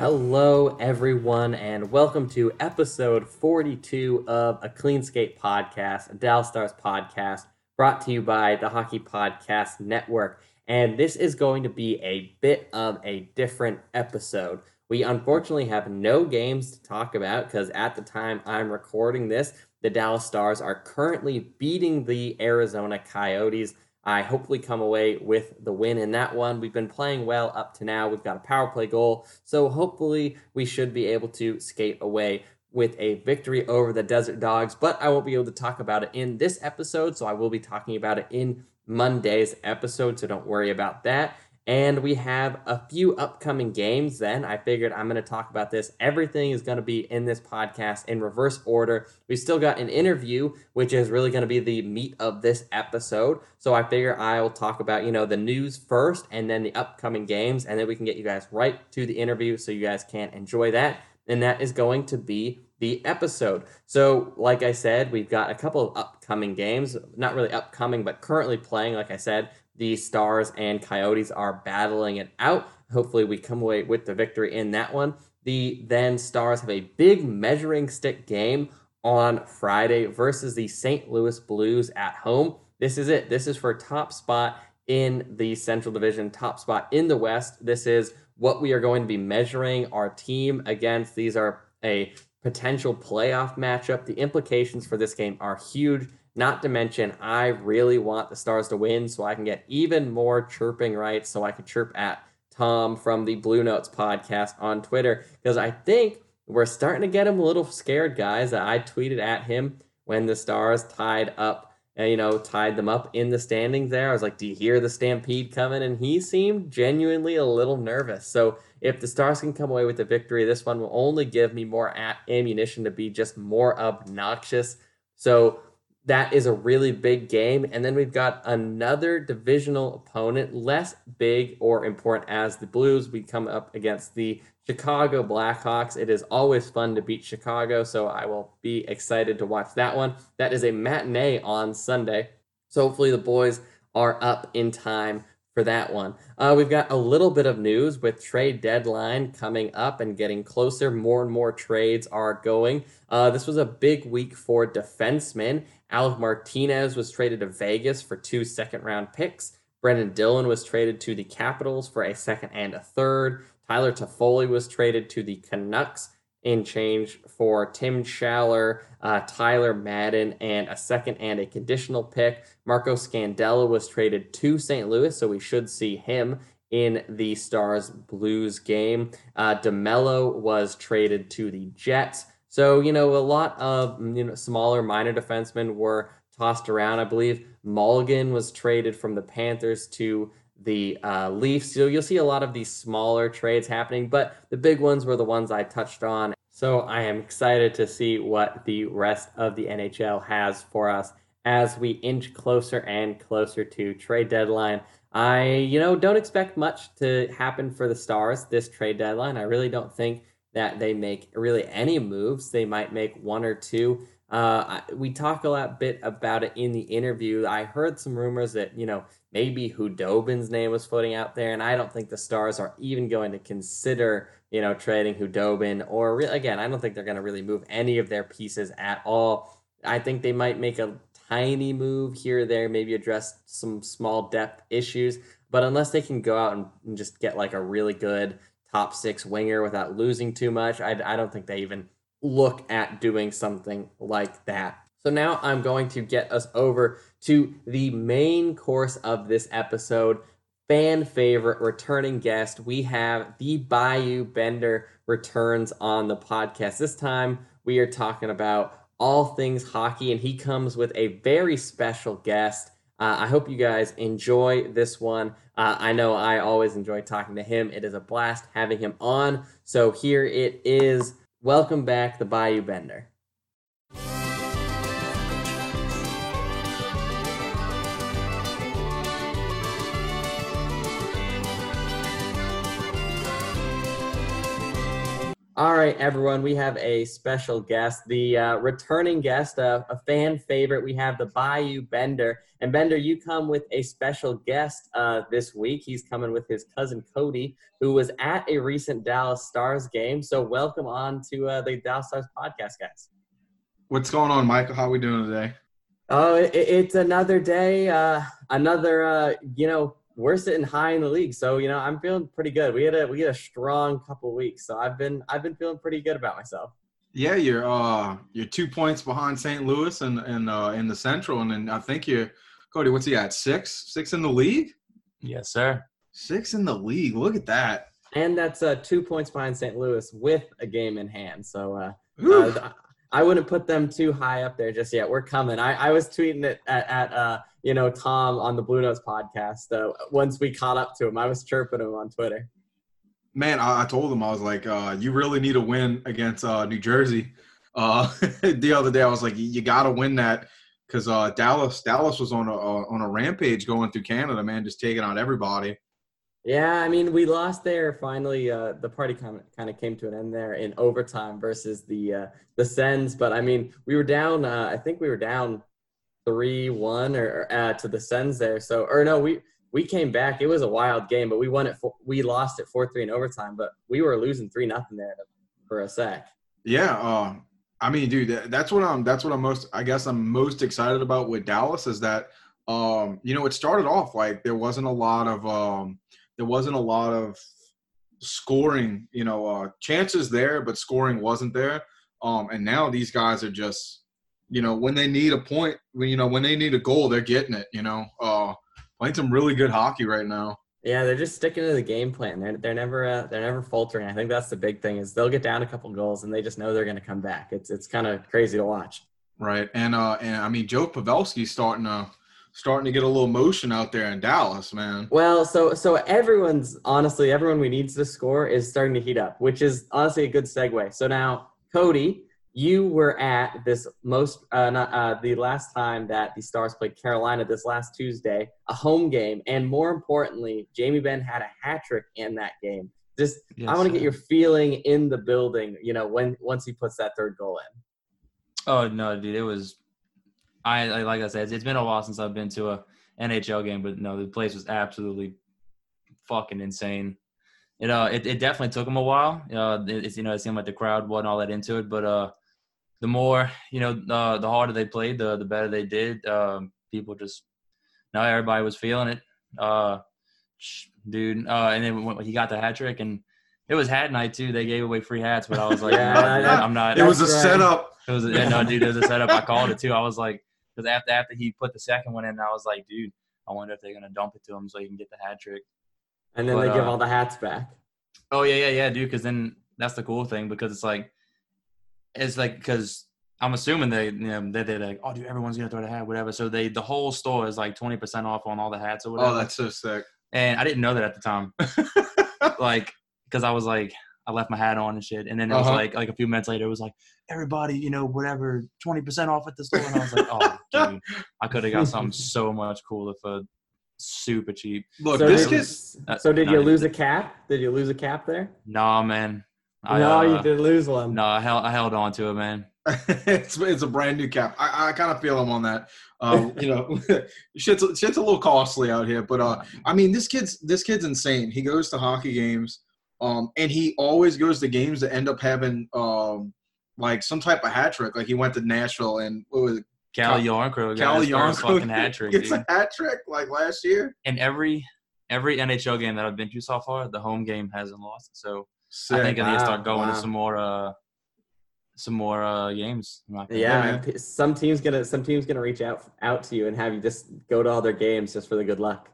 Hello, everyone, and welcome to episode 42 of a Clean Skate podcast, a Dallas Stars podcast, brought to you by the Hockey Podcast Network. And this is going to be a bit of a different episode. We unfortunately have no games to talk about because at the time I'm recording this, the Dallas Stars are currently beating the Arizona Coyotes I hopefully come away with the win in that one. We've been playing well up to now. We've got a power play goal. So hopefully we should be able to skate away with a victory over the Desert Dogs. But I won't be able to talk about it in this episode. So I will be talking about it in Monday's episode. So don't worry about that. And we have a few upcoming games then. I figured I'm going to talk about this. Everything is going to be in this podcast in reverse order. We still got an interview, which is really going to be the meat of this episode. So I figure I'll talk about, you know, the news first and then the upcoming games. And then we can get you guys right to the interview so you guys can enjoy that. And that is going to be the episode. So, like I said, we've got a couple of upcoming games, not really upcoming, but currently playing, like I said the Stars and Coyotes are battling it out. Hopefully, we come away with the victory in that one. The then Stars have a big measuring stick game on Friday versus the St. Louis Blues at home. This is it. This is for top spot in the Central Division, top spot in the West. This is what we are going to be measuring our team against. These are a potential playoff matchup. The implications for this game are huge. Not to mention, I really want the Stars to win so I can get even more chirping rights so I can chirp at Tom from the Blue Notes podcast on Twitter because I think we're starting to get him a little scared, guys. I tweeted at him when the Stars tied up, uh, you know, tied them up in the standings there. I was like, Do you hear the stampede coming? And he seemed genuinely a little nervous. So if the Stars can come away with the victory, this one will only give me more ammunition to be just more obnoxious. So that is a really big game. And then we've got another divisional opponent, less big or important as the Blues. We come up against the Chicago Blackhawks. It is always fun to beat Chicago, so I will be excited to watch that one. That is a matinee on Sunday. So hopefully the boys are up in time for that one. Uh, we've got a little bit of news with trade deadline coming up and getting closer. More and more trades are going. Uh, this was a big week for defensemen. Alec Martinez was traded to Vegas for two second round picks. Brenden Dillon was traded to the Capitals for a second and a third. Tyler Toffoli was traded to the Canucks in change for Tim Schaller, uh, Tyler Madden, and a second and a conditional pick. Marco Scandella was traded to St. Louis, so we should see him in the Stars Blues game. Uh, DeMelo was traded to the Jets. So, you know, a lot of you know smaller minor defensemen were tossed around. I believe Mulligan was traded from the Panthers to the uh, Leafs. So you'll see a lot of these smaller trades happening, but the big ones were the ones I touched on. So I am excited to see what the rest of the NHL has for us as we inch closer and closer to trade deadline. I, you know, don't expect much to happen for the Stars this trade deadline. I really don't think that they make really any moves. They might make one or two. Uh, we talk a lot bit about it in the interview. I heard some rumors that you know maybe Khudobin's name was floating out there, and I don't think the Stars are even going to consider you know trading Khudobin or re- again, I don't think they're going to really move any of their pieces at all. I think they might make a tiny move here or there, maybe address some small depth issues, but unless they can go out and, and just get like a really good top six winger without losing too much, I, I don't think they even look at doing something like that. So now I'm going to get us over to the main course of this episode. Fan favorite returning guest. We have the Bayou Bender returns on the podcast. This time we are talking about all things hockey, and he comes with a very special guest. Uh, I hope you guys enjoy this one. Uh, I know I always enjoy talking to him. It is a blast having him on. So here it is Welcome back, the Bayou Bender. All right, everyone, we have a special guest, the uh, returning guest, uh, a fan favorite. We have the Bayou Bender. And Bender, you come with a special guest uh, this week. He's coming with his cousin Cody, who was at a recent Dallas Stars game. So, welcome on to uh, the Dallas Stars podcast, guys. What's going on, Michael? How are we doing today? Oh, it, it's another day, uh, another, uh, you know, we're sitting high in the league, so you know I'm feeling pretty good. We had a we had a strong couple weeks, so I've been I've been feeling pretty good about myself. Yeah, you're uh you're two points behind St. Louis and and uh, in the Central, and then I think you're Cody. What's he at? Six six in the league. Yes, sir. Six in the league. Look at that. And that's uh, two points behind St. Louis with a game in hand. So uh, uh, I wouldn't put them too high up there just yet. We're coming. I, I was tweeting it at, at uh, you know Tom on the Blue Notes podcast. Uh, once we caught up to him, I was chirping him on Twitter. Man, I, I told him I was like, uh, you really need a win against uh, New Jersey. Uh, the other day, I was like, you got to win that because uh, Dallas Dallas was on a on a rampage going through Canada, man, just taking out everybody. Yeah, I mean, we lost there. Finally, uh, the party kind of, kind of came to an end there in overtime versus the uh, the Sens. But I mean, we were down. Uh, I think we were down three one or uh, to the Sens there. So or no, we we came back. It was a wild game, but we won it. For, we lost it four three in overtime, but we were losing three nothing there for a sec. Yeah, uh, I mean, dude, that's what I'm. That's what I'm most. I guess I'm most excited about with Dallas is that, um, you know, it started off like there wasn't a lot of. Um, there wasn't a lot of scoring, you know, uh, chances there, but scoring wasn't there. Um, and now these guys are just, you know, when they need a point, when you know, when they need a goal, they're getting it. You know, uh, playing some really good hockey right now. Yeah, they're just sticking to the game plan. They're they're never uh, they're never faltering. I think that's the big thing is they'll get down a couple goals and they just know they're going to come back. It's it's kind of crazy to watch. Right, and uh, and I mean Joe Pavelski's starting to starting to get a little motion out there in Dallas, man. Well, so so everyone's honestly everyone we needs to score is starting to heat up, which is honestly a good segue. So now, Cody, you were at this most uh, not, uh, the last time that the Stars played Carolina this last Tuesday, a home game, and more importantly, Jamie Benn had a hat trick in that game. Just yes, I want to get your feeling in the building, you know, when once he puts that third goal in. Oh no, dude! It was I, I like I said, it's been a while since I've been to a NHL game, but no, the place was absolutely fucking insane. It uh, it, it definitely took them a while. Uh, it, it's you know, it seemed like the crowd wasn't all that into it, but uh, the more you know, uh, the harder they played, the the better they did. Um, people just now everybody was feeling it. Uh, dude, uh, and then when he got the hat trick and it was hat night too. They gave away free hats, but I was like, yeah, no, I'm not. It was a right. setup. It was a, no, dude. It was a setup. I called it too. I was like, because after after he put the second one in, I was like, dude, I wonder if they're gonna dump it to him so he can get the hat trick. And then but, they give uh, all the hats back. Oh yeah, yeah, yeah, dude. Because then that's the cool thing because it's like, it's like because I'm assuming they, you know, they they're like, oh, dude, everyone's gonna throw the hat, whatever. So they the whole store is like 20 percent off on all the hats or whatever. Oh, that's so sick. And I didn't know that at the time. like, because I was like, I left my hat on and shit. And then it was uh-huh. like like a few minutes later, it was like everybody, you know, whatever, twenty percent off at the store. And I was like, oh, dude, I could have got something so much cooler for super cheap. Look, so this did, uh, So did you lose a cap? Did you lose a cap there? Nah, man. I, no, uh, you did lose one. No, I held I held on to it, man. it's it's a brand new cap. I, I kind of feel him on that. Um, you know, shit's shit's a little costly out here, but uh, I mean, this kid's this kid's insane. He goes to hockey games. Um, and he always goes to games that end up having um, like some type of hat trick. Like he went to Nashville and what was it? Calle Jarnkrok Calle Jarnkrok hat trick. It's a hat trick like last year. And every every NHL game that I've been to so far, the home game hasn't lost. So Sick. I think I need to start going wow. to some more uh some more uh games. Yeah, some teams gonna some teams gonna reach out out to you and have you just go to all their games just for the good luck.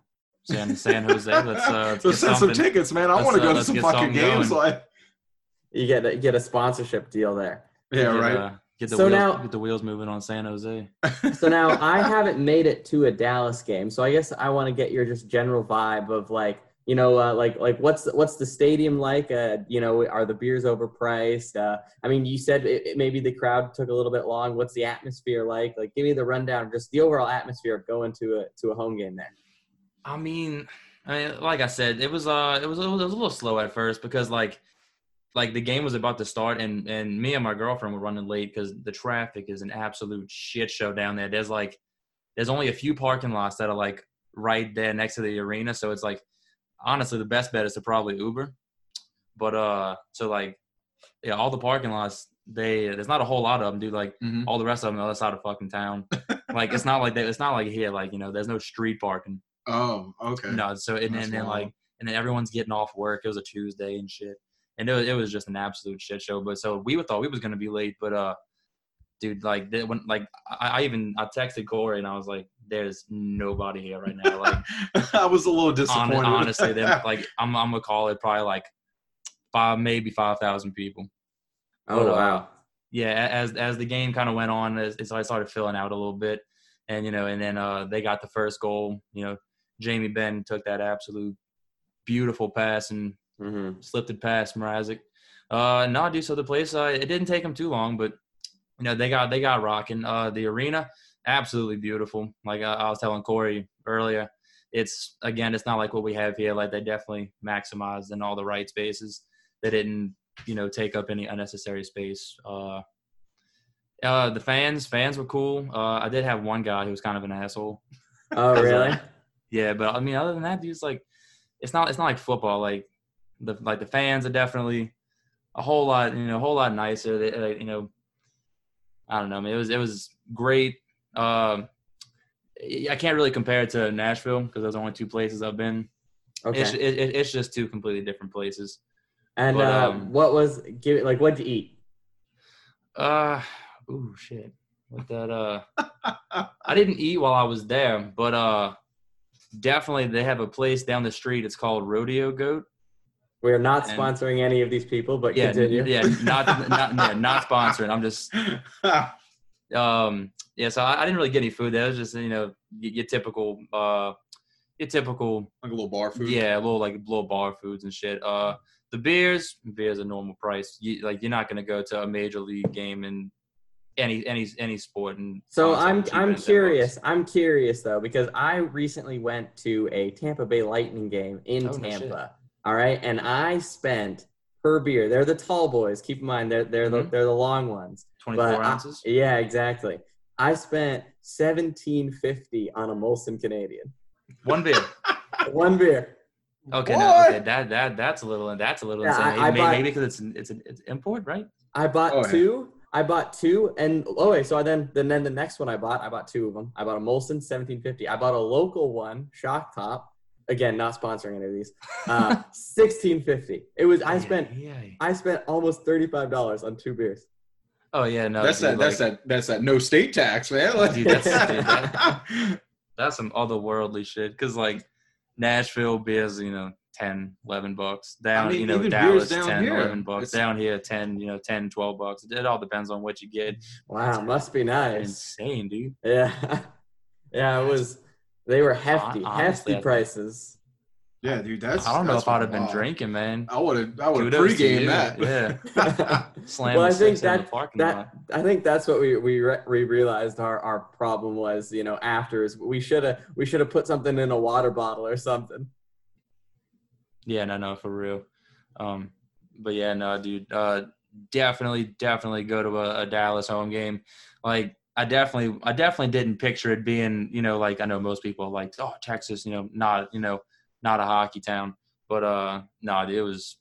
San, San Jose. Let's, uh, let's, let's send some tickets, man. I want to go uh, to some fucking games. Going. Like you get a, get a sponsorship deal there. Yeah, get, right. Uh, get the so wheels, now, get the wheels moving on San Jose. so now I haven't made it to a Dallas game, so I guess I want to get your just general vibe of like you know, uh, like like what's what's the stadium like? Uh, you know, are the beers overpriced? Uh, I mean, you said it, it, maybe the crowd took a little bit long. What's the atmosphere like? Like, give me the rundown, just the overall atmosphere of going to a to a home game there. I mean, I mean, like I said, it was uh, it was, it was a little slow at first because like like the game was about to start, and and me and my girlfriend were running late because the traffic is an absolute shit show down there. There's like there's only a few parking lots that are like right there next to the arena, so it's like honestly the best bet is to probably Uber. But uh, so like yeah, all the parking lots they there's not a whole lot of them, dude. Like Mhm. all the rest of them, the other side of fucking town. like it's not like that. It's not like here. Like you know, there's no street parking. Oh, okay. No, so and, and then like and then everyone's getting off work. It was a Tuesday and shit, and it was, it was just an absolute shit show. But so we thought we was gonna be late, but uh, dude, like they, when like I, I even I texted Corey and I was like, "There's nobody here right now." Like I was a little hon- disappointed. honestly, they like I'm I'm gonna call it probably like five maybe five thousand people. Oh But, uh, wow. yeah, as as the game kind of went on, as, as I started filling out a little bit, and you know, and then uh, they got the first goal. You know, Jamie Benn took that absolute beautiful pass and hmm slipped it past Mrazek. Uh, no, dude. So the place, uh, it didn't take them too long, but you know, they got they got rocking. Uh, the arena, absolutely beautiful. Like I, I was telling Corey earlier, it's again, it's not like what we have here. Like they definitely maximized in all the right spaces. They didn't, you know, take up any unnecessary space. Uh, uh, the fans, fans were cool. Uh, I did have one guy who was kind of an asshole. Oh uh, really? Yeah, but I mean, other than that, dude, it's like it's not it's not like football. Like the like the fans are definitely a whole lot you know a whole lot nicer. They, uh, you know, I don't know. I mean, it was it was great. Um, I can't really compare it to Nashville because those are only two places I've been. Okay. It's it, it- it's just two completely different places. and but, uh, um, what was give like what'd you eat? Uh, ooh, shit. What that? Uh, I didn't eat while I was there, but uh, definitely they have a place down the street. It's called Rodeo Goat. We are not and- sponsoring any of these people, but yeah, continue. yeah, not not yeah, not sponsoring. I'm just um yeah. So I, I didn't really get any food. There It was just you know your, your typical uh your typical like a little bar food. yeah a little like little bar foods and shit. Uh, the beers beers a normal price. You, like you're not gonna go to a major league game in any any any sport and So I'm I'm than 10 bucks. curious. I'm curious though because I recently went to a Tampa Bay Lightning game in Oh, no. Tampa. All right, and I spent per beer. They're the tall boys. Keep in mind they're they're the Mhm. they're the long ones. 24 But I- ounces. yeah, exactly. I spent seventeen fifty on a Molson Canadian. One beer. One beer. Okay, no, okay, that that that's a little that's a little Yeah, insane. I- I Maybe- bought- maybe because it's an, it's an it's import, right? I bought Oh, yeah. two. I bought two, and oh wait, so I then then then the next one I bought, I bought two of them. I bought a Molson 1750. I bought a local one, Shock Top. Again, not sponsoring any of these. Uh, 1650. It was. I Yeah, spent. Yeah. I spent almost thirty five dollars on two beers. Oh yeah, no. that's dude, that. That's that. That's that. No state tax, man. Like- Dude, that's- dude, that- That's some otherworldly shit. Because like Nashville beers, you know, 10, 11 bucks. Down, I mean, you know, Dallas, down 10, here, 11 bucks. it's- Down here, 10, you know, 10, 12 bucks. It all depends on what you get. Wow, must be nice. Insane, dude. Yeah, yeah. It was. They were hefty, honestly, hefty prices. yeah, dude. That's. I don't know if I'd have been wild. drinking, man. I would have. I would have Kudos to pregame you. that. Yeah. Slamming well, I think six in the that parking that lot. I think that's what we we re- we realized our our problem was. You know, after is we should have we should have put something in a water bottle or something. Yeah, no, no, for real. Um, but yeah, no, dude, uh, definitely, definitely go to a, a Dallas home game. Like, I definitely, I definitely didn't picture it being, you know, like I know most people like, oh, Texas, you know, not, you know, not a hockey town, but uh, no, it was,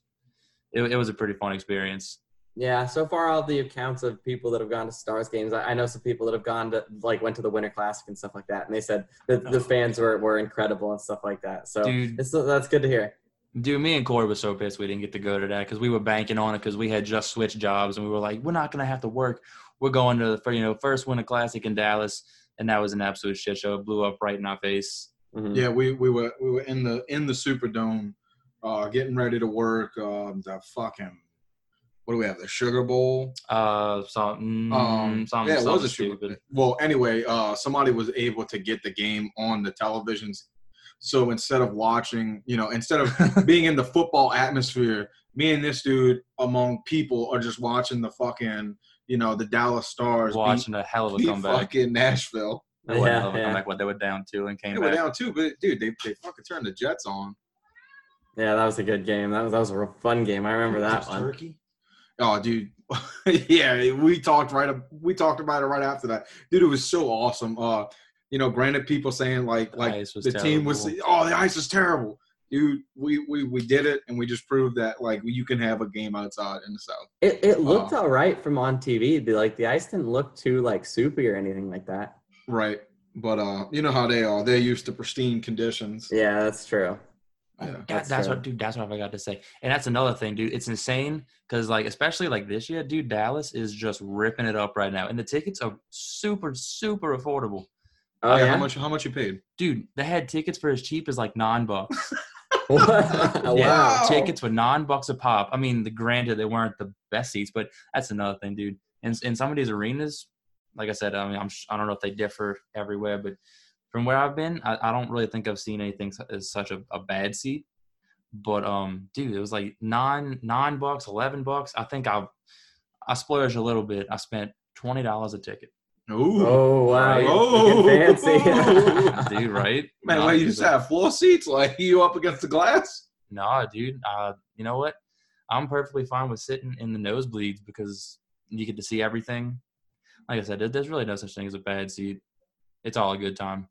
it, it was a pretty fun experience. Yeah, so far all the accounts of people that have gone to Stars games, I, I know some people that have gone to like went to the Winter Classic and stuff like that, and they said that the Oh. fans were, were incredible and stuff like that. So Dude, it's, that's good to hear. Dude, me and Corey were so pissed we didn't get to go to that because we were banking on it because we had just switched jobs and we were like, we're not gonna have to work. We're going to the you know first Winter Classic in Dallas, and that was an absolute shit show. It blew up right in our face. Mhm. Yeah, we, we were we were in the in the Superdome, uh, getting ready to work. Um, the fucking what do we have? The Sugar Bowl. Uh, something, Um, something, yeah, it was a Sugar stupid. Well, anyway, uh, somebody was able to get the game on the televisions. So instead of watching, you know, instead of being in the football atmosphere, me and this dude among people are just watching the fucking, you know, the Dallas Stars beat- Watching a hell of a beat comeback. fucking Nashville. That Yeah, hell of a yeah. comeback. What they were down two and came They were down too, but dude, they, they fucking turned the Jets on. Yeah, that was a good game. That was that was a real fun game. I remember that one. Turkey. Oh, dude. yeah, we talked right. We talked about it right after that, dude. It was so awesome. Uh, you know, granted, people saying like The like ice was the team was terrible. oh the ice is terrible, dude. We we we did it, and we just proved that like you can have a game outside in the south. It it looked Oh. all right from on TV. The- Like the ice didn't look too like soupy or anything like that. Right. But uh, you know how they are. They're used to pristine conditions. Yeah, that's true. Yeah. That, That's that's what, dude. That's what I forgot to say. And that's another thing, dude. It's insane because, like, especially like this year, dude. Dallas is just ripping it up right now, and the tickets are super, super affordable, Oh Yeah, yeah. How much? How much you paid? dude. They had tickets for as cheap as like nine bucks. What? Yeah, wow. Wow. tickets were nine bucks a pop. I mean, the granted they weren't the best seats, but that's another thing, dude. And in some of these arenas, like I said, I mean, I'm sh- I don't know if they differ everywhere, but from where I've been, I, I don't really think I've seen anything su- as such a, a bad seat. But um, dude, it was like nine nine bucks, eleven bucks. I think I I splurged a little bit. I spent twenty dollars a ticket, Ooh. Oh wow. Oh. fancy. dude. Right? Man, Nah, like you dude, just have floor seats, like you up against the glass. Nah, dude. Uh, you know what? I'm perfectly fine with sitting in the nosebleeds because you get to see everything. Like I said, there's really no such thing as a bad seat. It's all a good time.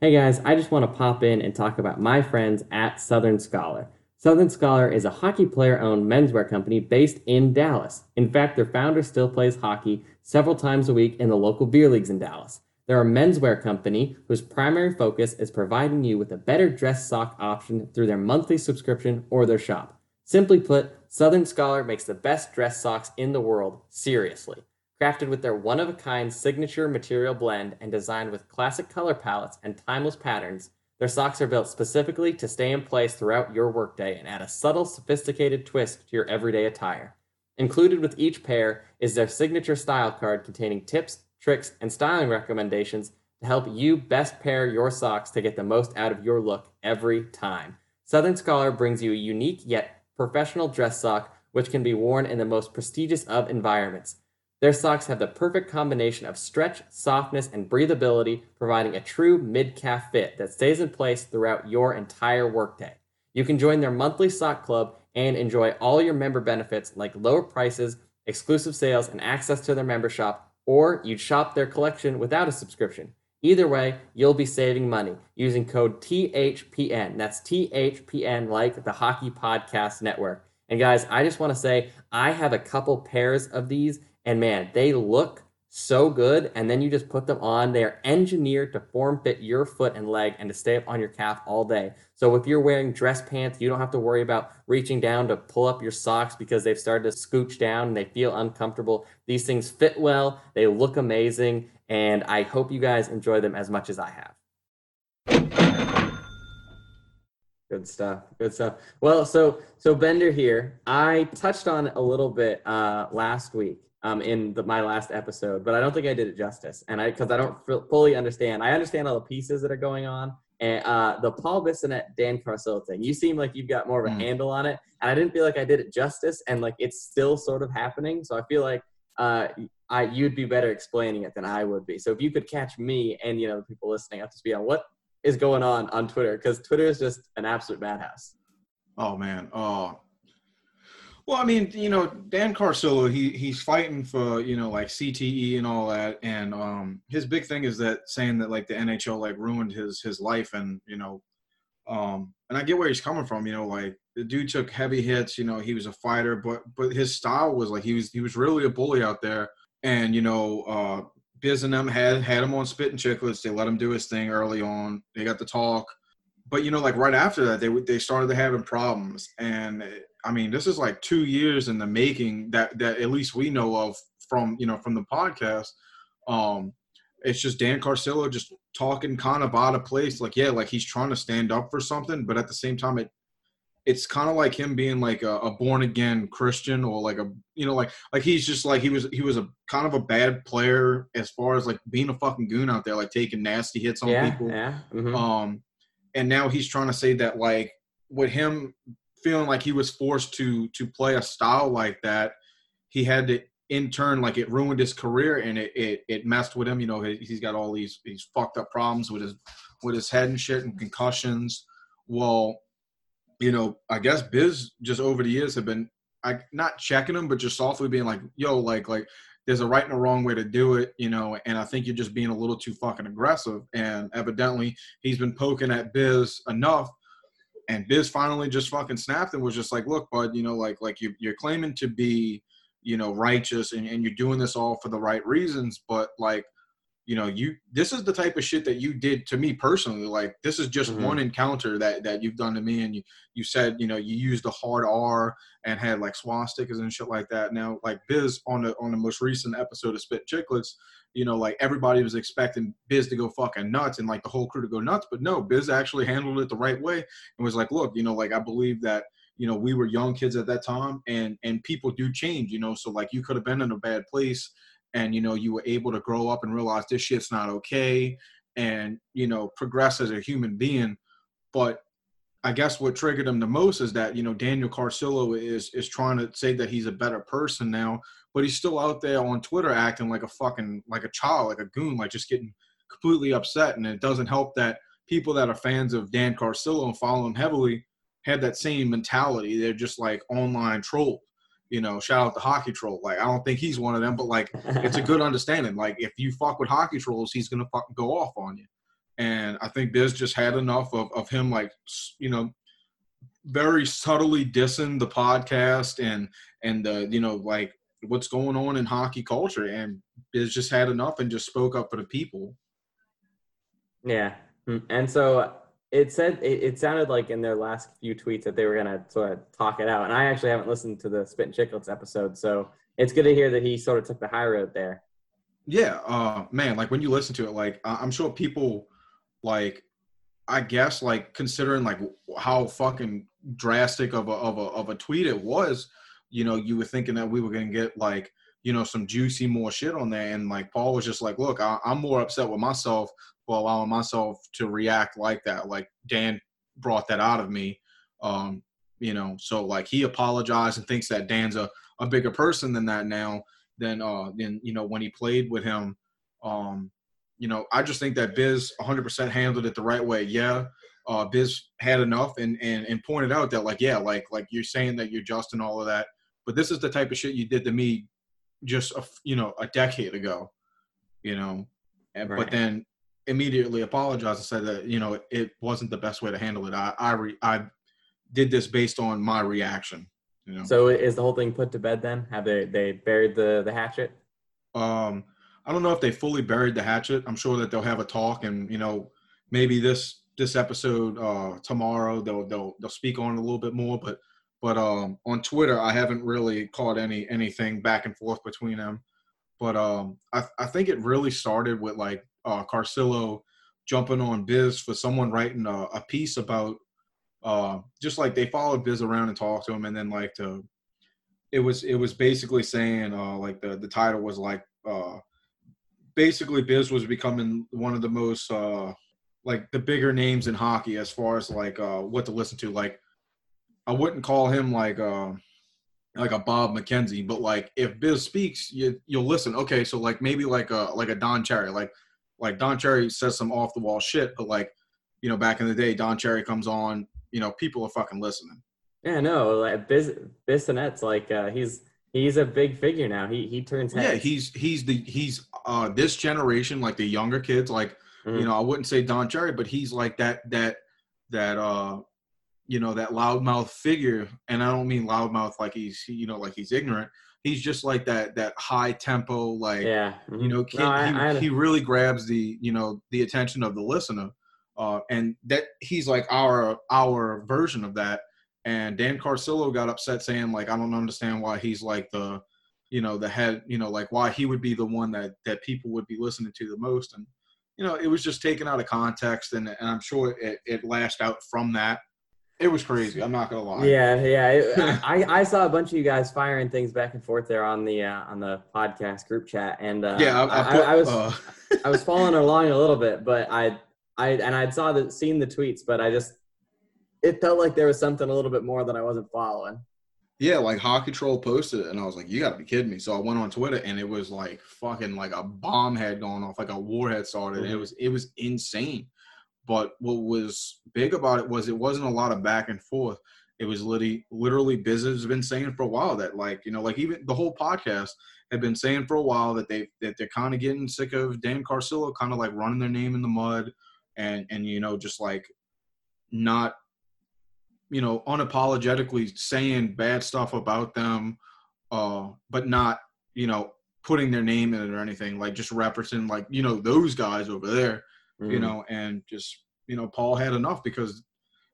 Hey guys, I just want to pop in and talk about my friends at Southern Scholar. Southern Scholar is a hockey player owned menswear company based in Dallas. In fact, their founder still plays hockey several times a week in the local beer leagues in Dallas. They're a menswear company whose primary focus is providing you with a better dress sock option through their monthly subscription or their shop. Simply put, Southern Scholar makes the best dress socks in the world, seriously. Crafted with their one of a kind signature material blend and designed with classic color palettes and timeless patterns, their socks are built specifically to stay in place throughout your workday and add a subtle, sophisticated twist to your everyday attire. Included with each pair is their signature style card containing tips, tricks, and styling recommendations to help you best pair your socks to get the most out of your look every time. Southern Scholar brings you a unique yet professional dress sock which can be worn in the most prestigious of environments. Their socks have the perfect combination of stretch, softness, and breathability, providing a true mid calf fit that stays in place throughout your entire workday. You can join their monthly sock club and enjoy all your member benefits like lower prices, exclusive sales, and access to their member shop, or you'd shop their collection without a subscription. Either way, you'll be saving money using code THPN. That's THPN, like the Hockey Podcast Network. And guys, I just want to say I have a couple pairs of these, and man, they look so good. And then you just put them on. They are engineered to form fit your foot and leg and to stay up on your calf all day. So if you're wearing dress pants, you don't have to worry about reaching down to pull up your socks because they've started to scooch down and they feel uncomfortable. These things fit well, they look amazing, and I hope you guys enjoy them as much as I have. Good stuff. Good stuff. Well, so so Bender here. I touched on it a little bit uh, last week um, in the, my last episode, but I don't think I did it justice, and I because I don't f- fully understand. I understand all the pieces that are going on, and uh, the Paul Bissonnette Dan Carcillo thing. You seem like you've got more of a Mm. handle on it, and I didn't feel like I did it justice, and like it's still sort of happening. So I feel like uh, I you'd be better explaining it than I would be. So if you could catch me and you know the people listening up to speed on what is going on on Twitter, because Twitter is just an absolute madhouse. Oh man. Oh. Well, I mean, you know, Dan Carcillo, he he's fighting for you know like CTE and all that, and um, his big thing is that saying that like the NHL like ruined his his life, and you know, um, and I get where he's coming from. You know, like the dude took heavy hits. You know, he was a fighter, but but his style was like he was he was really a bully out there, and you know, uh, Biz and them had had him on Spittin' Chicklets. They let him do his thing early on. They got the talk but you know like right after that they they started having problems and i mean this is like two years in the making that that at least we know of from you know from the podcast um it's just dan carcillo just talking kind of out of place like yeah like he's trying to stand up for something but at the same time it it's kind of like him being like a, a born again christian or like a you know like like he's just like he was he was a kind of a bad player as far as like being a fucking goon out there like taking nasty hits on yeah, people yeah. mhm. um, and now he's trying to say that like with him feeling like he was forced to to play a style like that, he had to in turn like it ruined his career and it it, it messed with him. You know, he, he's got all these these fucked up problems with his with his head and shit and concussions. Well, you know, I guess Biz just over the years have been I not checking him, but just softly being like, yo, like like there's a right and a wrong way to do it, you know, and I think you're just being a little too fucking aggressive. And evidently he's been poking at Biz enough and Biz finally just fucking snapped and was just like, look, bud, you know, like like you you're claiming to be, you know, righteous and, and you're doing this all for the right reasons, but like you know you this is the type of shit that you did to me personally like this is just mm-hmm. one encounter that that you've done to me and you you said you know you used a hard r and had like swastikas and shit like that now like biz on the on the most recent episode of spit chicklets you know like everybody was expecting biz to go fucking nuts and like the whole crew to go nuts but no biz actually handled it the right way and was like look you know like i believe that you know we were young kids at that time and and people do change you know so like you could have been in a bad place and you know you were able to grow up and realize this shit's not okay and you know progress as a human being. But i guess what triggered him the most is that you know daniel carcillo is is trying to say that he's a better person now but he's still out there on twitter acting like a fucking like a child like a goon like just getting completely upset and it doesn't help that people that are fans of dan carcillo and follow him heavily have that same mentality they're just like online trolls you know, shout out to Hockey Troll. Like, I don't think he's one of them, but like, it's a good understanding. Like, if you fuck with Hockey Trolls, he's gonna fucking go off on you. And I think Biz just had enough of of him, like, you know, very subtly dissing the podcast and and the you know like what's going on in hockey culture. And Biz just had enough and just spoke up for the people. Yeah, hmm. and so it said it, it, sounded like in their last few tweets that they were gonna sort of talk it out. And I actually haven't listened to the Spittin' Chicklets episode, so it's good to hear that he sort of took the high road there. Yeah, uh, man. Like when you listen to it, like I'm sure people, like, I guess, like considering like how fucking drastic of a of a of a tweet it was, you know, you were thinking that we were gonna get like you know some juicy more shit on there, and like Paul was just like, look, I, I'm more upset with myself for allowing myself to react like that. Like Dan brought that out of me. Um, you know, so like he apologized and thinks that Dan's a, a bigger person than that now than uh than you know when he played with him. Um, you know, I just think that Biz 100% handled it the right way. Yeah, uh, Biz had enough and, and and pointed out that like yeah, like like you're saying that you're just and all of that, but this is the type of shit you did to me just a, you know a decade ago. You know, and, right. but then immediately apologized and said that you know it wasn't the best way to handle it. I I, re, I did this based on my reaction. You know. So is the whole thing put to bed then? Have they they buried the the hatchet? Um, I don't know if they fully buried the hatchet. I'm sure that they'll have a talk, and you know maybe this this episode uh, tomorrow they'll they'll they'll speak on it a little bit more. But but um, on Twitter I haven't really caught any anything back and forth between them. But um, I I think it really started with like uh, Carcillo jumping on Biz for someone writing a, a piece about uh, just like they followed Biz around and talked to him, and then like to it was it was basically saying uh, like the the title was like uh, basically Biz was becoming one of the most uh, like the bigger names in hockey as far as like uh, what to listen to. Like I wouldn't call him like uh, like a Bob McKenzie, but like if Biz speaks, you you'll listen. Okay, so like maybe like a like a Don Cherry, like like Don Cherry says some off the wall shit, but like, you know, back in the day, Don Cherry comes on, you know, people are fucking listening. Yeah, no, like Biz Bissonnette's like uh, he's he's a big figure now. He he turns heads. Yeah, he's he's the he's uh this generation, like the younger kids, like mm-hmm. you know, I wouldn't say Don Cherry, but he's like that that that uh you know that loudmouth figure, and I don't mean loudmouth like he's you know like he's ignorant, he's just like that that high tempo like yeah mm-hmm. you know kid, no, I, he, I he really grabs the you know the attention of the listener uh, and that he's like our our version of that. And dan carcillo got upset saying like i don't understand why he's like the you know the head you know like why he would be the one that that people would be listening to the most. And you know it was just taken out of context and, and i'm sure it, it lashed out from that it was crazy. I'm not gonna lie. Yeah, yeah. I, I saw a bunch of you guys firing things back and forth there on the uh, on the podcast group chat, and uh, yeah, I, I, put, I, I was uh... I was following along a little bit, but I I and I saw the seen the tweets, but I just it felt like there was something a little bit more that I wasn't following. Yeah, like Hockey Troll posted it, and I was like, "You got to be kidding me!" So I went on Twitter, and it was like fucking like a bomb had gone off, like a war had started. Mm-hmm. It was it was insane. But what was big about it was it wasn't a lot of back and forth. It was literally, literally, business has been saying for a while that, like, you know, like even the whole podcast had been saying for a while that they that they're kind of getting sick of Dan Carcillo, kind of like running their name in the mud, and and you know, just like not, you know, unapologetically saying bad stuff about them, uh, but not, you know, putting their name in it or anything, like just referencing like you know those guys over there, Mm. you know, and just you know Paul had enough because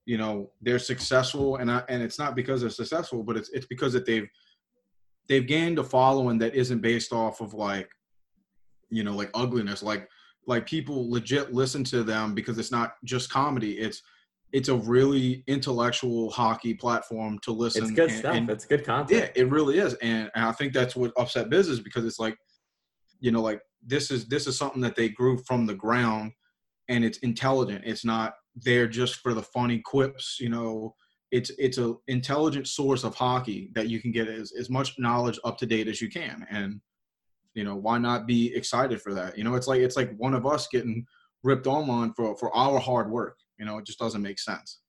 you know they're successful and I, and it's not because they're successful, but it's it's because that they've they've gained a following that isn't based off of like you know like ugliness like like people legit listen to them because it's not just comedy it's it's a really intellectual hockey platform to listen to It's good and- stuff. and it's good content. yeah, it really is, and, and I think that's what upset business because it's like, you know, like this is this is something that they grew from the ground, and it's intelligent. It's not there just for the funny quips. You know, it's it's a intelligent source of hockey that you can get as as much knowledge up to date as you can, and you know why not be excited for that? You know, it's like it's like one of us getting ripped on for for our hard work. You know, it just doesn't make sense.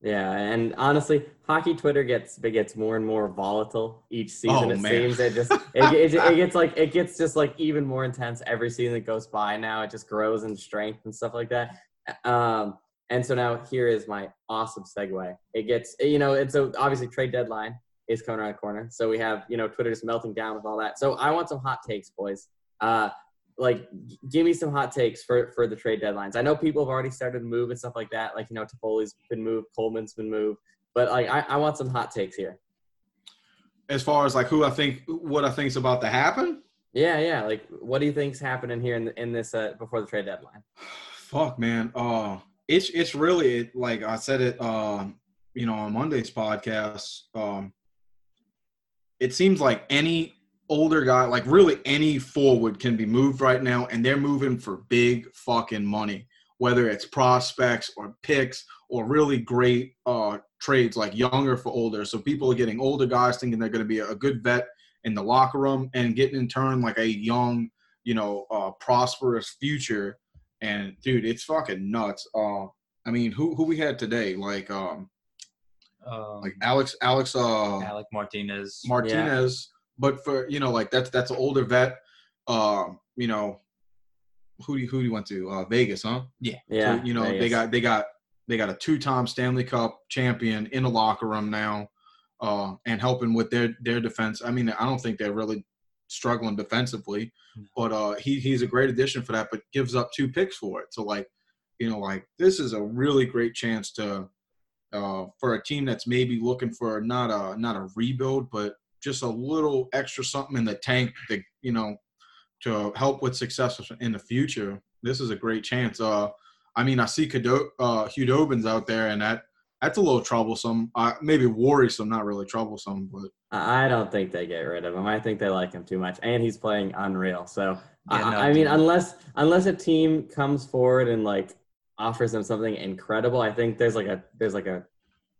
Yeah, and honestly, hockey Twitter gets it gets more and more volatile each season. Oh, it man. seems it just it, it, it gets like it gets just like even more intense every season that goes by. Now it just grows in strength and stuff like that. Um, and so now here is my awesome segue. It gets you know, it's so obviously trade deadline is coming around the corner. So we have you know Twitter just melting down with all that. So I want some hot takes, boys. Uh, like give me some hot takes for for the trade deadlines. I know people have already started to move and stuff like that. Like you know, Toffoli's been moved, Coleman's been moved, but like I, I want some hot takes here. As far as like who I think, what I think's about to happen. Yeah, yeah. Like what do you think's happening here in the, in this uh, before the trade deadline? Fuck, man. Uh, it's it's really like I said it. Um, you know, on Monday's podcast. Um, it seems like any older guy, like really any forward, can be moved right now, and they're moving for big fucking money. Whether it's prospects or picks or really great uh, trades, like younger for older. So people are getting older guys thinking they're going to be a good vet in the locker room, and getting in turn like a young, you know, uh, prosperous future and dude, it's fucking nuts. Uh, I mean, who who we had today? Like um, Um, like Alex Alex uh Alec Martinez. Martinez, but for you know like that's that's an older vet. Um, you know, who do you, who do you went to? Uh, Vegas, huh? Yeah, So, you know they got they got they got a two-time Stanley Cup champion in the locker room now, uh, and helping with their their defense. I mean, I don't think they're really struggling defensively, No. but uh, he he's a great addition for that. But gives up two picks for it. So like, you know, like this is a really great chance to uh, for a team that's maybe looking for not a not a rebuild, but just a little extra something in the tank that you know to help with success in the future. This is a great chance. Uh, I mean, I see Kado, uh, Khudobin's out there, and that that's a little troublesome. Uh, maybe worrisome, not really troublesome, but I I don't think they get rid of him. I think they like him too much, and he's playing unreal. So Yeah, I, no, I mean, unless unless a team comes forward and like offers them something incredible, I think there's like a there's like a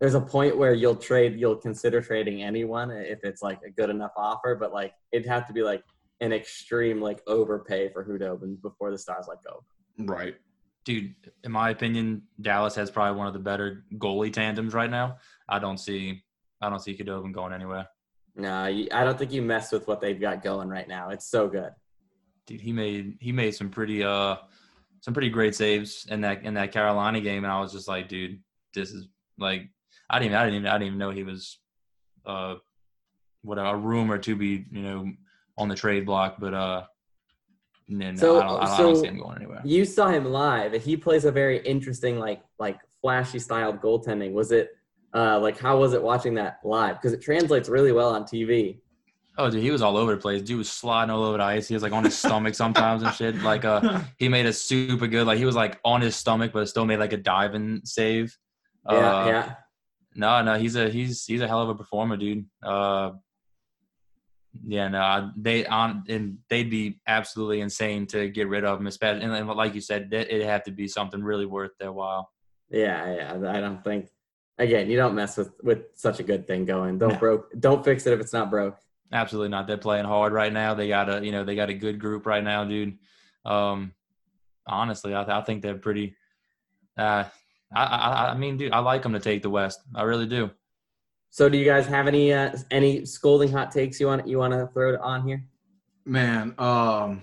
there's a point where you'll trade you'll consider trading anyone if it's like a good enough offer, but like it'd have to be like an extreme like overpay for Khudobin before the Stars let go. right. dude, in my opinion, Dallas has probably one of the better goalie tandems right now. I don't see, I don't see Khudobin going anywhere. No, I don't think you mess with what they've got going right now. It's so good. Dude, he made he made some pretty uh some pretty great saves in that in that Carolina game, and I was just like, dude, this is like I didn't even I didn't even I didn't even know he was uh what a rumor to be you know on the trade block, but uh. No, So- I, don't, I, don't, I don't so- see him going anywhere. You saw him live. He plays a very interesting, like like flashy styled goaltending. Was it uh like how was it watching that live? Because it translates really well on TV. Oh, dude, he was all over the place. Dude was sliding all over the ice. He was like on his stomach sometimes and shit. Like, uh, he made it super good. Like, he was like on his stomach, but still made like a diving save. Yeah, Uh, yeah. No, no, he's a he's he's a hell of a performer, dude. Uh, yeah, no, they on and they'd be absolutely insane to get rid of him, especially and like you said, it it'd have to be something really worth their while. Yeah, yeah. I don't think again, you don't mess with with such a good thing going. Don't No. broke don't fix it if it's not broke. Absolutely not. They're playing hard right now. They got a you know they got a good group right now, dude. Um, honestly, I, I think they're pretty Uh, I, I, I mean, dude, I like them to take the West. I really do. So, do you guys have any uh, any scolding hot takes you want you want to throw on here? Man, um,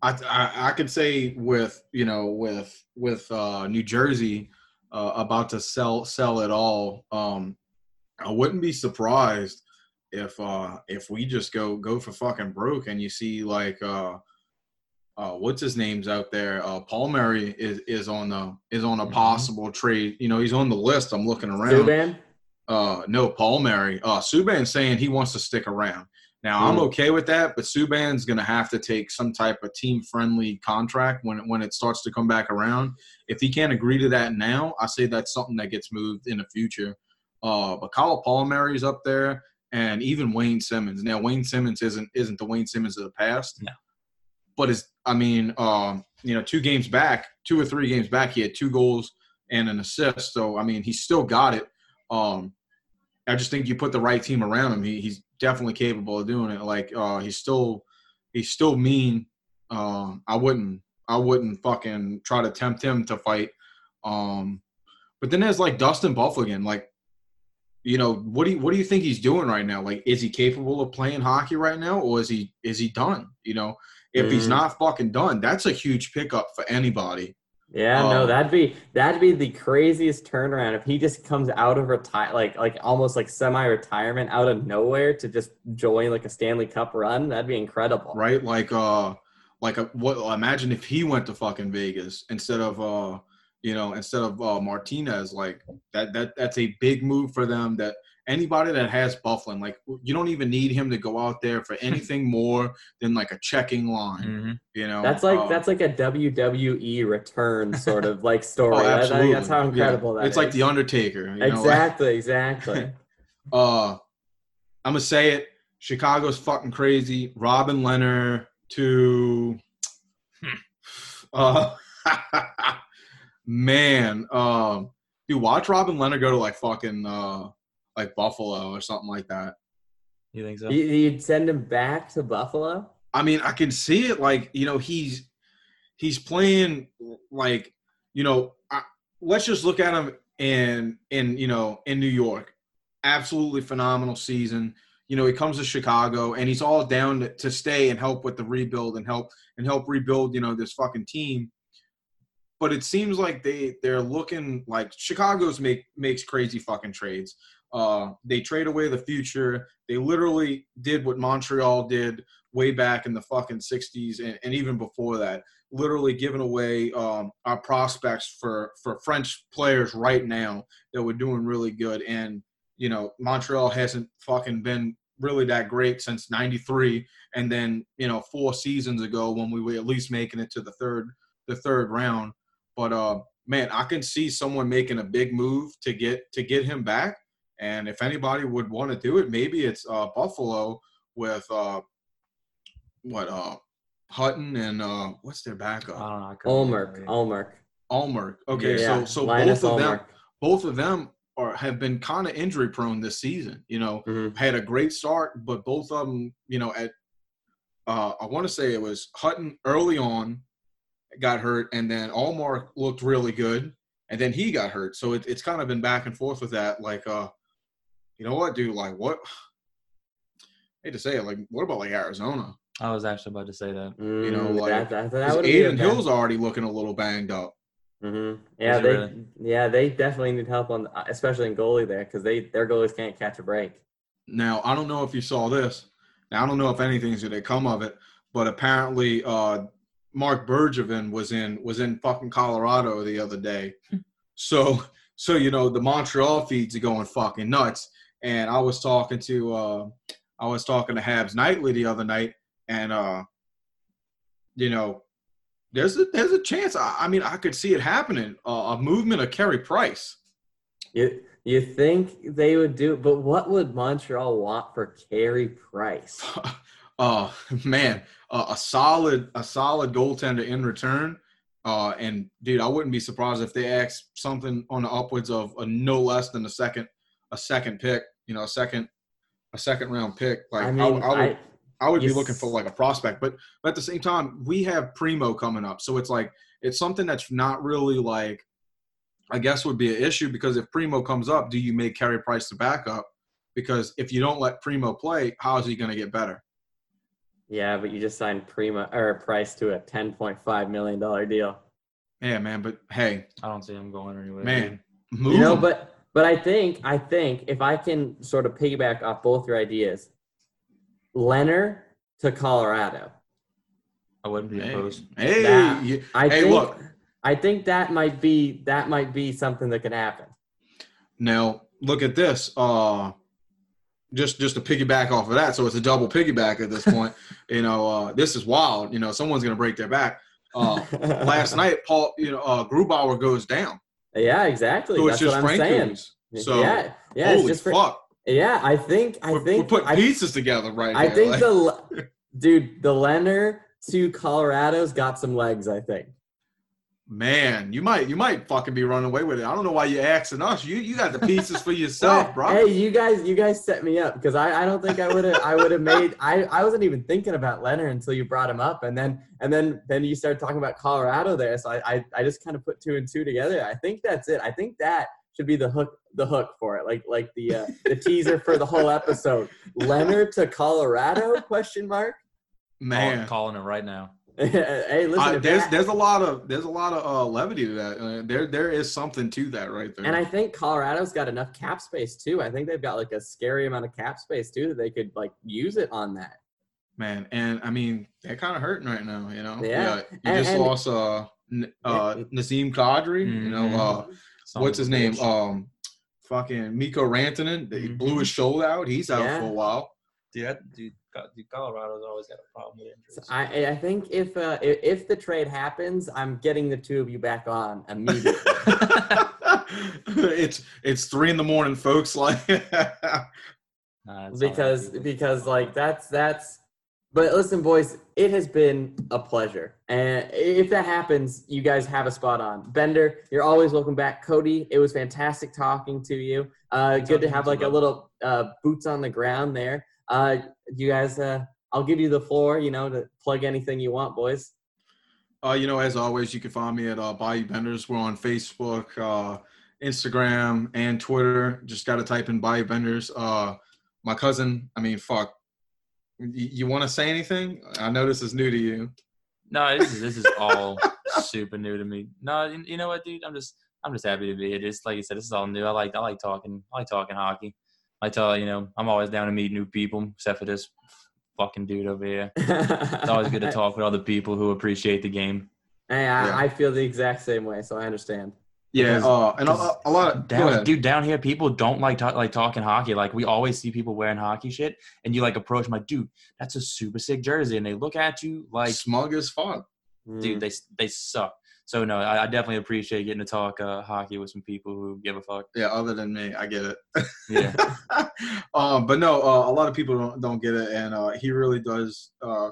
I, I I could say with you know with with uh, New Jersey uh, about to sell sell it all. Um, I wouldn't be surprised if uh if we just go go for fucking broke and you see like uh uh what's his name's out there uh Palmieri is is on the is on a Mhm. possible trade you know he's on the list i'm looking around Subban? uh no Palmieri uh Subban's saying he wants to stick around now i'm Mm. okay with that but Subban's gonna have to take some type of team friendly contract when it, when it starts to come back around if he can't agree to that now i say that's something that gets moved in the future uh but Kyle Palmieri's up there and even Wayne Simmonds. Now Wayne Simmonds isn't isn't the Wayne Simmonds of the past. No. But is I mean, um, you know, two games back, two or three games back, he had two goals and an assist. So I mean, he still got it. Um, I just think you put the right team around him, he, he's definitely capable of doing it. Like uh, he's still he's still mean. Um, I wouldn't I wouldn't fucking try to tempt him to fight. Um, but then there's like Dustin Byfuglien, like you know what do you what do you think he's doing right now like is he capable of playing hockey right now or is he is he done you know if he's Mm. not fucking done that's a huge pickup for anybody Yeah, no, Oh. that'd be that'd be the craziest turnaround if he just comes out of retire like like almost like semi-retirement out of nowhere to just join like a Stanley Cup run. That'd be incredible. right like uh like a, what imagine if he went to fucking vegas instead of uh you know instead of uh martinez like that that that's a big move for them that anybody that has Byfuglien like you don't even need him to go out there for anything more than like a checking line hmm you know That's like Uh, that's like a WWE return sort of like story. oh, absolutely. that's how Yeah. incredible that it's like the undertaker you know, exactly, exactly. Uh, I'm gonna say it. Chicago's fucking crazy. Robin Lehner to, uh, man, um, dude, watch Robin Lehner go to like fucking uh, like Buffalo or something like that. You think so? You- You'd send him back to Buffalo? I mean, I can see it. Like you know, he's he's playing like you know. I, let's just look at him in in you know in New York. Absolutely phenomenal season. You know, he comes to Chicago and he's all down to, to stay and help with the rebuild and help and help rebuild. You know, this fucking team. But it seems like they they're looking like Chicago's make makes crazy fucking trades. Uh, they trade away the future. They literally did what Montreal did way back in the fucking 60s and, and even before that literally giving away um, our prospects for for french players right now that were doing really good. And you know montreal hasn't fucking been really that great since 93 and then you know four seasons ago when we were at least making it to the third the third round. But uh man i can see someone making a big move to get to get him back and if anybody would want to do it maybe it's uh buffalo with uh what uh Hutton and uh what's their I backup? don't know. I couldn't Ullmark. Ullmark. Ullmark. Okay, Yeah, so so Linus both of them both of them are have been kind of injury prone this season. You know, Mhm. had a great start, but both of them, you know, at uh I want to say it was Hutton early on got hurt, and then Ullmark looked really good, and then he got hurt. So it, it's kind of been back and forth with that. Like, uh, you know what, dude? Like, what? I hate to say it, like, what about like Arizona? I was actually about to say that. You know, Mm, like, that, that, that 'Cause would Adin bad- Hill's already looking a little banged up. Mm-hmm. Yeah, they really? yeah they definitely need help on especially in goalie there because they their goalies can't catch a break. Now, I don't know if you saw this. Now, I don't know if anything's going to come of it, but apparently, uh, Marc Bergevin was in was in fucking Colorado the other day. so, so you know, the Montreal feeds are going fucking nuts. And I was talking to uh, I was talking to Habs Nightly the other night, and uh, you know, there's a there's a chance. I, I mean, I could see it happening. Uh, a movement of Carey Price. You you think they would do, but what would Montreal want for Carey Price? uh man uh, a solid a solid goaltender in return uh and dude i wouldn't be surprised if they ask something on the upwards of a no less than a second a second pick you know a second a second round pick like I i, mean, I, would I, I would be looking for like a prospect but but at the same time we have Primeau coming up so it's like it's something that's not really like, I guess would be an issue because if Primeau comes up, do you make Carey Price the backup? Because if you don't let Primeau play, how is he going to get better? Yeah, but you just signed Prima or Price to a ten point five million dollar deal. Yeah, man. But hey, I don't see him going anywhere. man, move. You know, him. but but I think I think if I can sort of piggyback off both your ideas, Lehner to Colorado. I wouldn't be hey, opposed. hey, That- you- I Hey, think look. I think that might be that might be something that could happen. Now look at this. Uh, just just to piggyback off of that, so it's a double piggyback at this point. you know, uh, this is wild. You know, someone's gonna break their back. Uh, last night, Paul, you know, uh, Grubauer goes down, Yeah, exactly. so it's That's just what I'm saying. So yeah, yeah, holy just for, fuck, yeah. I think I we're, think we're putting I, pieces together right I here. think like- the dude the Lehner to Colorado's got some legs. I think. Man, you might you might fucking be running away with it. I don't know why you're asking us. You you got the pieces for yourself, bro. Hey, you guys, you guys set me up because I, I don't think I would have I would have made I, I wasn't even thinking about Lehner until you brought him up and then and then then you started talking about Colorado there so I I, I just kind of put two and two together. I think that's it. I think that should be the hook the hook for it like like the uh, the teaser for the whole episode. Lehner to Colorado question mark. man. Calling, calling it right now. hey, listen, Uh, there's that- there's a lot of there's a lot of uh, levity to that. Uh, there there is something to that right there. And I think Colorado's got enough cap space too. I think they've got like a scary amount of cap space too that they could like use it on that. man, and I mean they're kind of hurting right now. You know, Yeah. you And- just and- lost uh, N- uh Nazem Kadri. You know, Mhm. uh, what's his name? Um, fucking Mikko Rantanen. He Mhm. blew his shoulder out. He's out Yeah. for a while. Dude, that, dude, dude, Colorado's always got a problem with So injuries. I I think if uh, if, if the trade happens, I'm getting the two of you back on immediately. it's it's three in the morning, folks. Like, Nah, because because like that's that's. But listen, boys, it has been a pleasure, and if that happens, you guys have a spot on. Bender, you're always welcome back. Cody, it was fantastic talking to you. Uh, good to have like a little uh, boots on the ground there. Uh, you guys, uh, I'll give you the floor. You know, to plug anything you want, boys. Uh, you know, as always, you can find me at uh, Bayou Benders. We're on Facebook, uh, Instagram, and Twitter. Just got to type in Bayou Benders. Uh, my cousin, I mean, fuck. You, you want to say anything? I know this is new to you. No, this is this is all super new to me. No, you, you know what, dude? I'm just I'm just happy to be here. Just like you said, this is all new. I like I like talking. I like talking hockey. I tell you know I'm always down to meet new people, except for this fucking dude over here. It's always good to talk with other people who appreciate the game. Hey, I, Yeah. I feel the exact same way, so I understand. Yeah, uh, and a, a- a lot of go Down, dude, down here, people don't like talk, like talking hockey. Like we always see people wearing hockey shit, and you like approach my like, dude, that's a super sick jersey, and they look at you like, smug as fuck. Mm. dude, they they suck. So no, I, I definitely appreciate getting to talk uh, hockey with some people who give a fuck. Yeah, other than me, I get it. Yeah. um, but no, uh, a lot of people don't don't get it, and uh, he really does. Uh,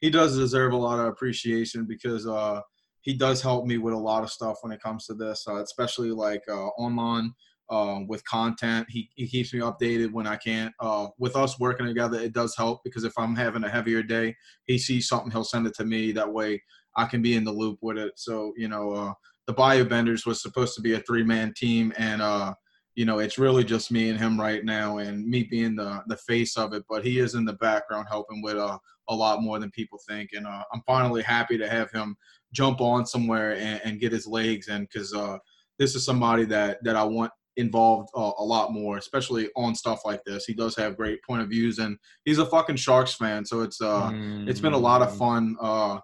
he does deserve a lot of appreciation because uh, he does help me with a lot of stuff when it comes to this, uh, especially like uh, online um, with content. He he keeps me updated when I can't. Uh, with us working together, it does help because if I'm having a heavier day, he sees something, he'll send it to me. That way, I can be in the loop with it. So you know, uh, the Bayou Benders was supposed to be a three man team, and uh, you know, it's really just me and him right now, and me being the the face of it. But he is in the background helping with uh, a lot more than people think, and uh, I'm finally happy to have him jump on somewhere and, and get his legs in because uh, this is somebody that that I want involved uh, a lot more, especially on stuff like this. He does have great point of views, and he's a fucking Sharks fan, so it's uh, it's been a lot of Mm. fun uh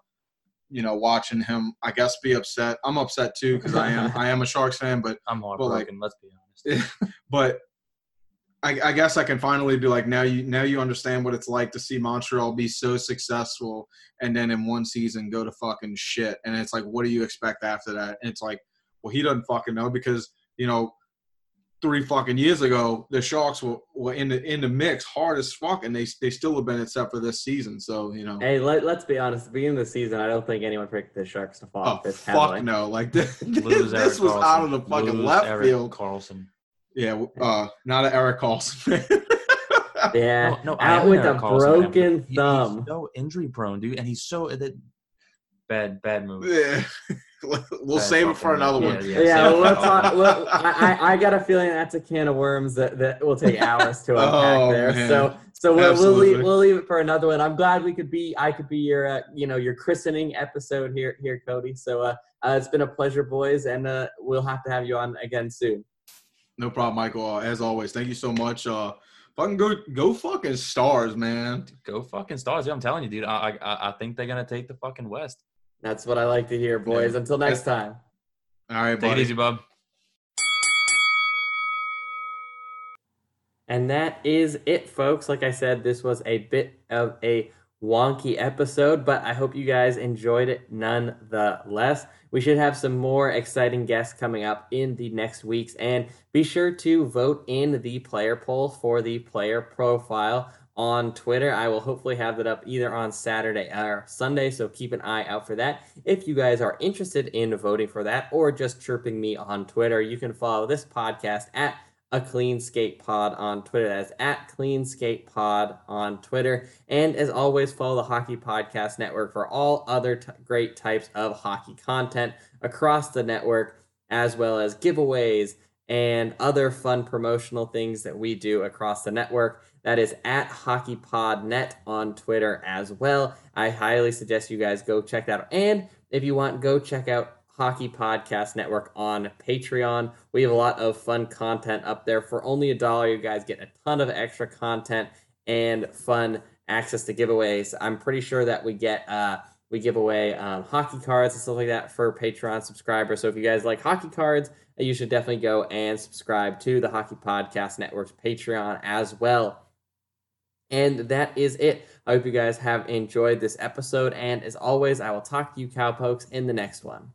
you know watching him i guess be upset i'm upset too because i am i am a sharks fan but I'm like- heartbroken. let's be honest. but I, I guess i can finally be like now you now you understand what it's like to see montreal be so successful and then in one season go to fucking shit and it's like what do you expect after that and it's like well he doesn't fucking know because you know three fucking years ago the sharks were, were in the in the mix hard as fuck and they they still have been except for this season so you know Hey, let, let's be honest. At the beginning of the season, I don't think anyone predicted the Sharks to fall Oh off this fuck heavily. no! Like this, Lose this was Karlsson. out of the fucking Lose left Erik field. Karlsson. Yeah, uh, not an Erik Karlsson. Yeah, No, no, out with Erik a Karlsson fan, broken he- He's thumb. so injury prone, dude, and he's so that bad, bad move. yeah, we'll That's save it for another yeah, one. yeah. Yeah, we'll talk. We'll, I, I I got a feeling that's a can of worms that, that will take hours to unpack Oh, there. man. So so we'll, we'll leave we'll leave it for another one. I'm glad we could be I could be your uh, you know your christening episode here here Cody. So uh, uh, it's been a pleasure, boys, and uh, we'll have to have you on again soon. No problem, Michael. Uh, as always, thank you so much. Uh, fucking go, go, fucking stars, man. Go fucking stars. Yeah, I'm telling you, dude. I, I I think they're gonna take the fucking West. That's what I like to hear, boys. Until next time. All right, Take it easy, bub. And that is it, folks. Like I said, this was a bit of a wonky episode, but I hope you guys enjoyed it nonetheless. We should have some more exciting guests coming up in the next weeks. And be sure to vote in the player poll for the player profile on Twitter. I will hopefully have that up either on Saturday or Sunday, so keep an eye out for that. If you guys are interested in voting for that or just chirping me on Twitter, you can follow this podcast at a clean skate pod on Twitter. That's at clean skate pod on Twitter. And as always, follow the Hockey Podcast Network for all other t- great types of hockey content across the network, as well as giveaways and other fun promotional things that we do across the network. That is at HockeyPodNet on Twitter as well. I highly suggest you guys go check that out. And if you want, go check out Hockey Podcast Network on Patreon. We have a lot of fun content up there. For only a dollar, you guys get a ton of extra content and fun access to giveaways. I'm pretty sure that we get uh we give away um, hockey cards and stuff like that for Patreon subscribers. So if you guys like hockey cards, you should definitely go and subscribe to the Hockey Podcast Network's Patreon as well. And that is it. I hope you guys have enjoyed this episode. And as always, I will talk to you cowpokes in the next one.